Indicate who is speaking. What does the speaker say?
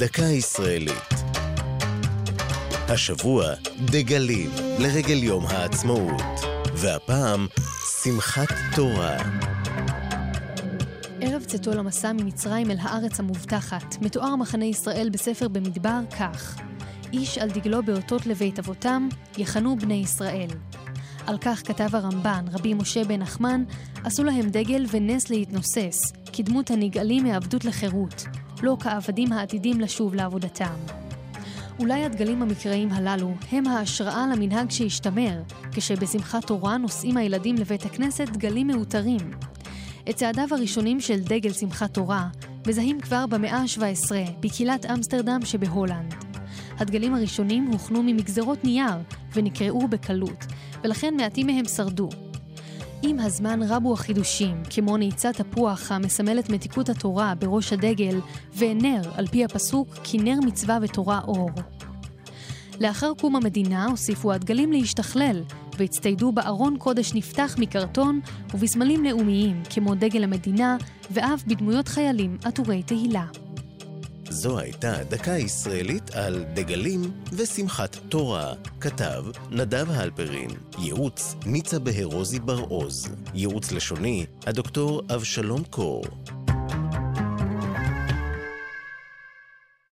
Speaker 1: דקה ישראלית. השבוע דגלים לרגל יום העצמאות, והפעם שמחת תורה.
Speaker 2: ערב צאתו למסע ממצרים אל הארץ המובטחת, מתואר מחנה ישראל בספר במדבר כך: איש על דגלו באותות לבית אבותם, יחנו בני ישראל. על כך כתב הרמב"ן, רבי משה בן נחמן, עשו להם דגל ונס להתנוסס, כדמות הנגאלים מעבדות לחירות, לא כעבדים העתידים לשוב לעבודתם. אולי הדגלים המקראיים הללו הם ההשראה למנהג שהשתמר, כשבשמחת תורה נושאים הילדים לבית הכנסת דגלים מאותרים. את צעדיו הראשונים של דגל שמחת תורה מזהים כבר במאה ה-17 בקהילת אמסטרדם שבהולנד. הדגלים הראשונים הוכנו ממגזרות נייר ונקראו בקלות, ולכן מעטים מהם שרדו. עם הזמן רבו החידושים, כמו נעיצת תפוח המסמלת מתיקות התורה בראש הדגל, ונר, על פי הפסוק, כי נר מצווה ותורה אור. לאחר קום המדינה הוסיפו הדגלים להשתכלל, והצטיידו בארון קודש נפתח מקרטון ובסמלים לאומיים, כמו דגל המדינה, ואף בדמויות חיילים עטורי תהילה.
Speaker 1: זו הייתה דקה ישראלית על דגלים ושמחת תורה. כתב נדב הלפרין. ייעוץ ניצה בהרוזי בר-עוז. ייעוץ לשוני הדוקטור אבשלום קור.